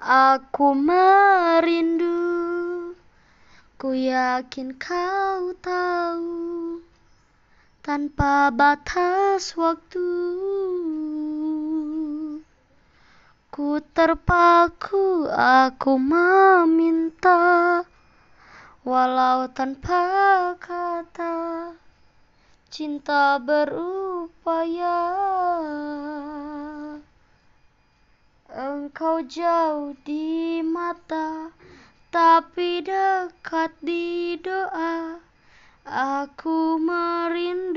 Aku merindu. Ku yakin kau tahu. Tanpa batas waktu. Ku terpaku aku meminta. Walau tanpa kata. Cinta berupaya Engkau jauh di mata Tapi dekat di doa. Aku merindukanmu